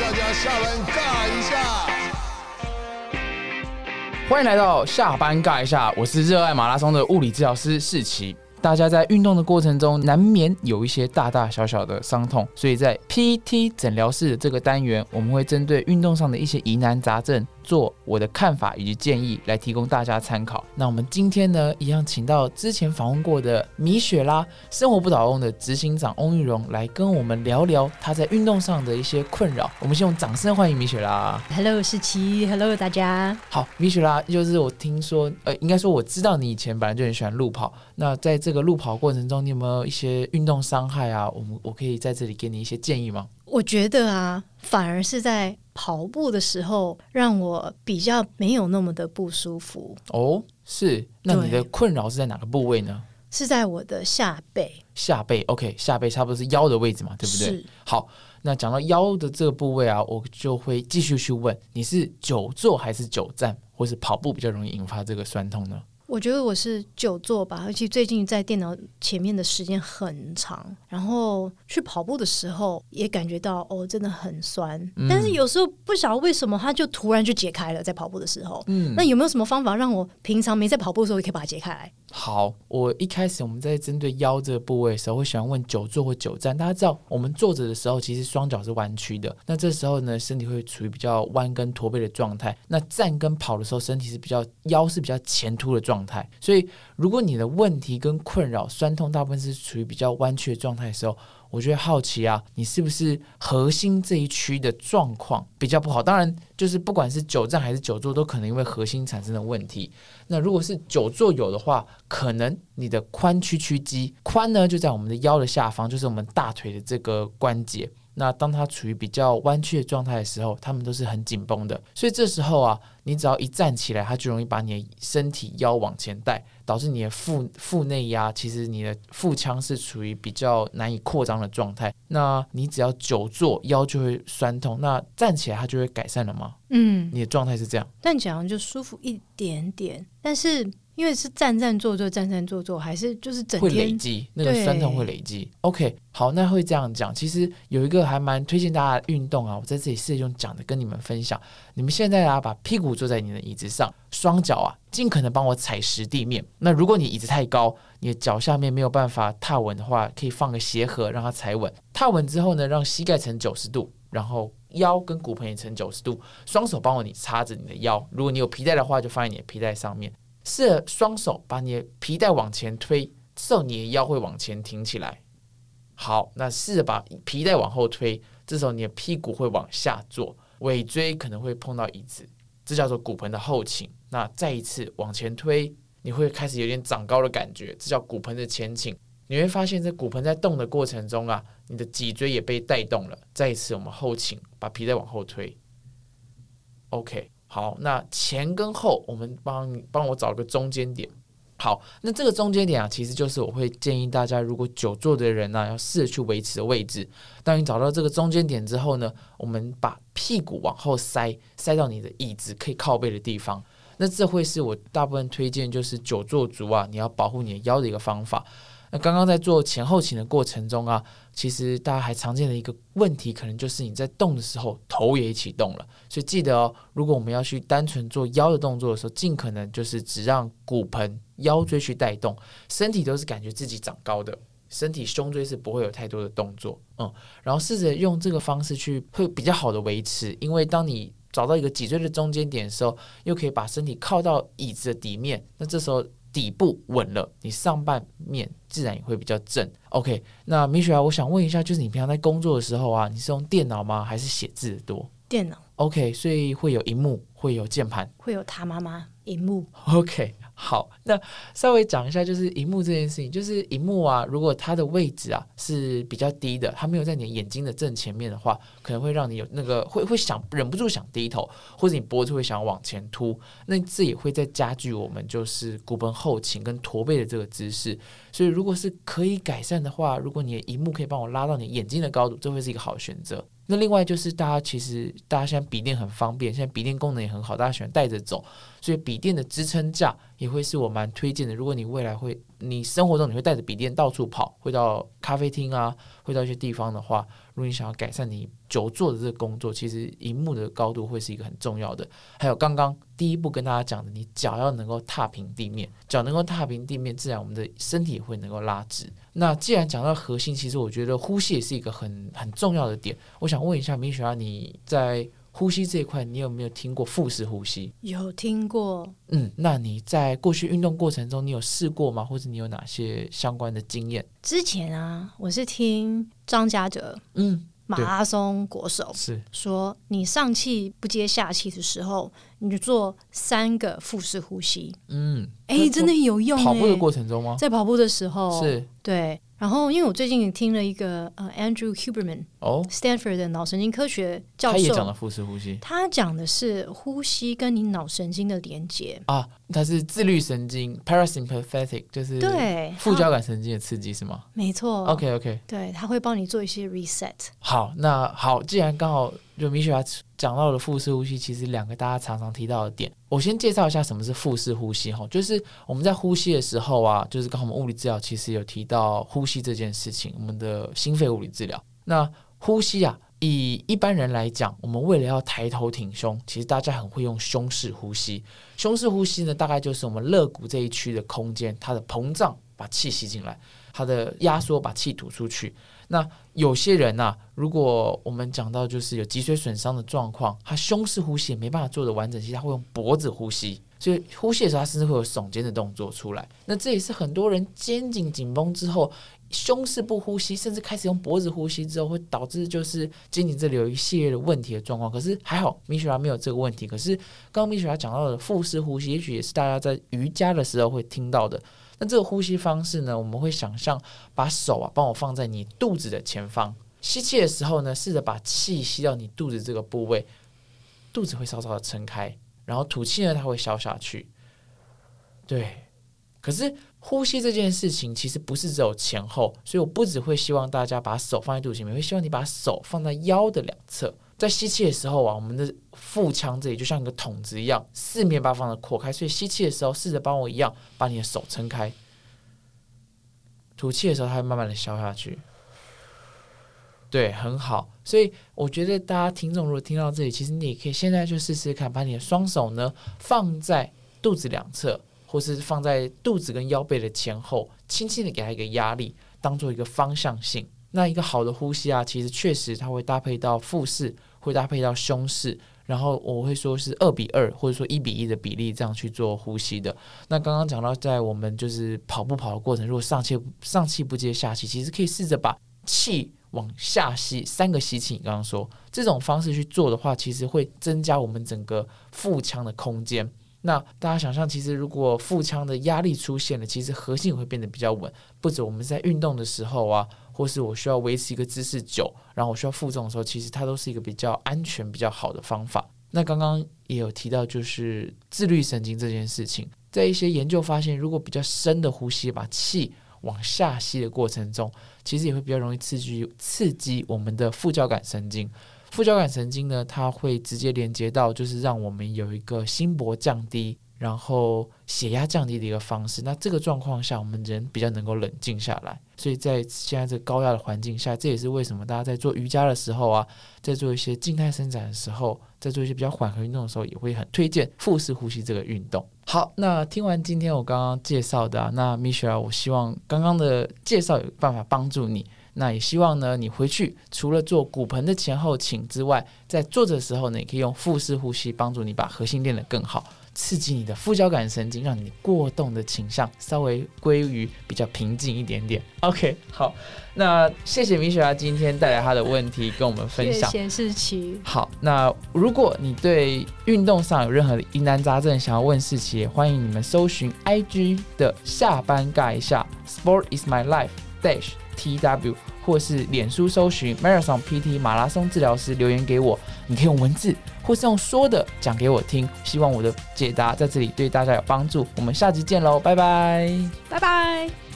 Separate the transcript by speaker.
Speaker 1: 大家下班尬一下。
Speaker 2: 欢迎来到下班尬一下，我是热爱马拉松的物理治疗师世奇。大家在运动的过程中，难免有一些大大小小的伤痛，所以在 PT 诊疗室的这个单元，我们会针对运动上的一些疑难杂症，做我的看法以及建议，来提供大家参考。那我们今天呢，一样请到之前访问过的米雪拉生活不倒翁的执行长翁玉荣来跟我们聊聊他在运动上的一些困扰。我们先用掌声欢迎米雪拉。
Speaker 3: Hello，世奇，Hello，大家。
Speaker 2: 好，米雪拉，就是我听说，呃，应该说我知道你以前本来就很喜欢路跑。那在这个路跑过程中，你有没有一些运动伤害啊？我们我可以在这里给你一些建议吗？
Speaker 3: 我觉得啊，反而是在跑步的时候，让我比较没有那么的不舒服，
Speaker 2: 哦，是，那你的困扰是在哪个部位呢？
Speaker 3: 是在我的下背，
Speaker 2: 下背，OK，下背差不多是腰的位置嘛，对不对？好，那讲到腰的这个部位啊，我就会继续去问，你是久坐还是久站，或是跑步比较容易引发这个酸痛呢？
Speaker 3: 我觉得我是久坐吧，而且最近在电脑前面的时间很长，然后去跑步的时候也感觉到哦，真的很酸。
Speaker 2: 嗯
Speaker 3: 但是有时候不晓得为什么它就突然就解开了，在跑步的时候。
Speaker 2: 嗯
Speaker 3: 那有没有什么方法让我平常没在跑步的时候也可以把它解开来？
Speaker 2: 好，我一开始我们在针对腰这个部位的时候，会喜欢问久坐或久站。大家知道，我们坐着的时候，其实双脚是弯曲的，那这时候呢，身体会处于比较弯跟驼背的状态。那站跟跑的时候，身体是比较腰是比较前凸的状态。态所以，如果你的问题跟困扰酸痛大部分是处于比较弯曲的状态的时候，我就会好奇啊，你是不是核心这一区的状况比较不好？当然，就是不管是久站还是久坐，都可能因为核心产生的问题。那如果是久坐有的话，可能你的髋屈曲肌，髋呢就在我们的腰的下方，就是我们大腿的这个关节。那当它处于比较弯曲的状态的时候，它们都是很紧绷的，所以这时候啊，你只要一站起来，它就容易把你的身体腰往前带，导致你的腹腹内压，其实你的腹腔是处于比较难以扩张的状态。那你只要久坐，腰就会酸痛，那站起来它就会改善了吗？
Speaker 3: 嗯，
Speaker 2: 你的状态是这样？
Speaker 3: 但讲就舒服一点点，但是因为是站站坐坐站站坐坐，还是就是整
Speaker 2: 会累
Speaker 3: 天
Speaker 2: 积，那个酸痛会累积。OK，好，那会这样讲。其实有一个还蛮推荐大家的运动啊，我在这里是用讲的跟你们分享。你们现在啊，把屁股坐在你的椅子上，双脚啊尽可能帮我踩实地面。那如果你椅子太高，你的脚下面没有办法踏稳的话，可以放个鞋盒让它踩稳。踏稳之后呢，让膝盖呈九十度，然后腰跟骨盆也呈九十度，双手帮我你插着你的腰。如果你有皮带的话，就放在你的皮带上面。试着双手把你的皮带往前推，这时候你的腰会往前挺起来。好，那试着把皮带往后推，这时候你的屁股会往下坐，尾椎可能会碰到椅子，这叫做骨盆的后倾。那再一次往前推，你会开始有点长高的感觉，这叫骨盆的前倾。你会发现，在骨盆在动的过程中啊，你的脊椎也被带动了。再一次，我们后倾，把皮带往后推。OK，好，那前跟后，我们帮你帮我找个中间点。好，那这个中间点啊，其实就是我会建议大家，如果久坐的人呢、要试着去维持的位置。当你找到这个中间点之后呢，我们把屁股往后塞，塞到你的椅子可以靠背的地方。那这会是我大部分推荐，就是久坐族啊，你要保护你的腰的一个方法。那刚刚在做前后倾的过程中啊，其实大家还常见的一个问题，可能就是你在动的时候头也一起动了。所以记得哦，如果我们要去单纯做腰的动作的时候，尽可能就是只让骨盆、腰椎去带动，身体都是感觉自己长高的。身体胸椎是不会有太多的动作，嗯，然后试着用这个方式去会比较好的维持，因为当你找到一个脊椎的中间点的时候，又可以把身体靠到椅子的底面，那这时候底部稳了，你上半面自然也会比较正。OK，那米雪啊，我想问一下，就是你平常在工作的时候啊，你是用电脑吗？还是写字多
Speaker 3: 电脑
Speaker 2: ？OK，所以会有荧幕，会有键盘。
Speaker 3: 会有他妈妈荧幕
Speaker 2: ，OK，好，那稍微讲一下，就是荧幕这件事情，就是荧幕啊，如果它的位置啊是比较低的，它没有在你眼睛的正前面的话，可能会让你有那个会会想忍不住想低头，或者你脖子会想往前凸，那这也会在加剧我们就是骨盆后倾跟驼背的这个姿势。所以如果是可以改善的话，如果你的荧幕可以帮我拉到你眼睛的高度，这会是一个好选择。那另外就是大家其实大家现在笔电很方便，现在笔电功能也很好，大家喜欢带着走，所以笔电的支撑架也会是我蛮推荐的。如果你未来会，你生活中你会带着笔电到处跑，会到咖啡厅啊，会到一些地方的话，如果你想要改善你久坐的这个工作，其实荧幕的高度会是一个很重要的。还有刚刚第一步跟大家讲的，你脚要能够踏平地面，脚能够踏平地面，自然我们的身体会能够拉直。那既然讲到核心，其实我觉得呼吸也是一个很很重要的点。我想问一下米雪啊，你在呼吸这一块，你有没有听过腹式呼吸？
Speaker 3: 有听过，
Speaker 2: 嗯，那你在过去运动过程中，你有试过吗？或者你有哪些相关的经验？
Speaker 3: 之前啊，我是听张家哲
Speaker 2: 嗯，
Speaker 3: 马拉松国手
Speaker 2: 是
Speaker 3: 说，你上气不接下气的时候，你就做三个腹式呼吸，
Speaker 2: 嗯，
Speaker 3: 哎、
Speaker 2: 那
Speaker 3: 真的有用、欸。
Speaker 2: 跑步的过程中吗？
Speaker 3: 在跑步的时候，
Speaker 2: 是
Speaker 3: 对。然后，因为我最近听了一个呃，Andrew Huberman
Speaker 2: 哦
Speaker 3: ，Stanford 的脑神经科学教授
Speaker 2: 他也讲了，腹式呼吸
Speaker 3: 他讲的是呼吸跟你脑神经的连接。
Speaker 2: 啊，它是自律神经 parasympathetic，就是
Speaker 3: 对，
Speaker 2: 副交感神经的刺激是吗
Speaker 3: 没错。
Speaker 2: ？OK OK，
Speaker 3: 对，他会帮你做一些 reset。
Speaker 2: 好，那好，既然刚好就米雪讲到了腹式呼吸，其实两个大家常常提到的点，我先介绍一下什么是腹式呼吸哈，就是我们在呼吸的时候啊，就是刚好我们物理治疗其实有提到呼吸这件事情，我们的心肺物理治疗。那呼吸啊，以一般人来讲，我们为了要抬头挺胸，其实大家很会用胸式呼吸。胸式呼吸呢，大概就是我们肋骨这一区的空间，它的膨胀把气吸进来，它的压缩把气吐出去。那有些人呐、如果我们讲到就是有脊髓损伤的状况，他胸式呼吸没办法做的完整，其他会用脖子呼吸，所以呼吸的时候他甚至会有耸肩的动作出来。那这也是很多人肩颈紧绷之后，胸式不呼吸，甚至开始用脖子呼吸之后，会导致就是肩颈这里有一系列的问题的状况。可是还好，米雪拉没有这个问题。可是刚刚米雪拉讲到的腹式呼吸，也许也是大家在瑜伽的时候会听到的。那这个呼吸方式呢，我们会想象把手啊帮我放在你肚子的前方，吸气的时候呢，试着把气吸到你肚子这个部位，肚子会稍稍的撑开，然后吐气呢，它会消下去。对，可是呼吸这件事情其实不是只有前后，所以我不只会希望大家把手放在肚子前面，会希望你把手放在腰的两侧。在吸气的时候啊，我们的腹腔这里就像一个筒子一样，四面八方的扩开，所以吸气的时候试着帮我一样把你的手撑开，吐气的时候它会慢慢的消下去。对，很好。所以我觉得大家听众如果听到这里，其实你也可以现在就试试看，把你的双手呢放在肚子两侧，或是放在肚子跟腰背的前后，轻轻的给它一个压力，当做一个方向性。那一个好的呼吸啊，其实确实它会搭配到腹式，会搭配到胸式，然后我会说是二比二或者说一比一的比例这样去做呼吸的。那刚刚讲到，在我们就是跑步跑的过程，如果上气上气不接下气，其实可以试着把气往下吸，三个吸气。你刚刚说这种方式去做的话，其实会增加我们整个腹腔的空间。那大家想象，其实如果腹腔的压力出现了，其实核心也会变得比较稳。不止我们在运动的时候啊，或是我需要维持一个姿势久，然后我需要负重的时候，其实它都是一个比较安全、比较好的方法。那刚刚也有提到，就是自律神经这件事情，在一些研究发现，如果比较深的呼吸，把气往下吸的过程中，其实也会比较容易刺激刺激我们的副交感神经。副交感神经呢，它会直接连接到，就是让我们有一个心搏降低，然后血压降低的一个方式。那这个状况下，我们人比较能够冷静下来。所以在现在这个高压的环境下，这也是为什么大家在做瑜伽的时候啊，在做一些静态伸展的时候，在做一些比较缓和运动的时候，也会很推荐腹式呼吸这个运动。好，那听完今天我刚刚介绍的，那 Michelle，我希望刚刚的介绍有办法帮助你。那也希望呢，你回去除了做骨盆的前后倾之外，在坐着的时候呢，也可以用腹式呼吸帮助你把核心练得更好，刺激你的副交感神经，让你过动的倾向稍微归于比较平静一点点。OK，好，那谢谢米雪拉今天带来她的问题跟我们分享。
Speaker 3: 谢谢世奇，
Speaker 2: 好，那如果你对运动上有任何的疑难杂症想要问世奇，也欢迎你们搜寻 IG 的下班尬一下 Sport is my life dash TW，或是脸书搜寻 Marathon PT 马拉松治疗师留言给我，你可以用文字或是用说的讲给我听，希望我的解答在这里对大家有帮助。我们下集见喽，拜拜。
Speaker 3: 拜拜。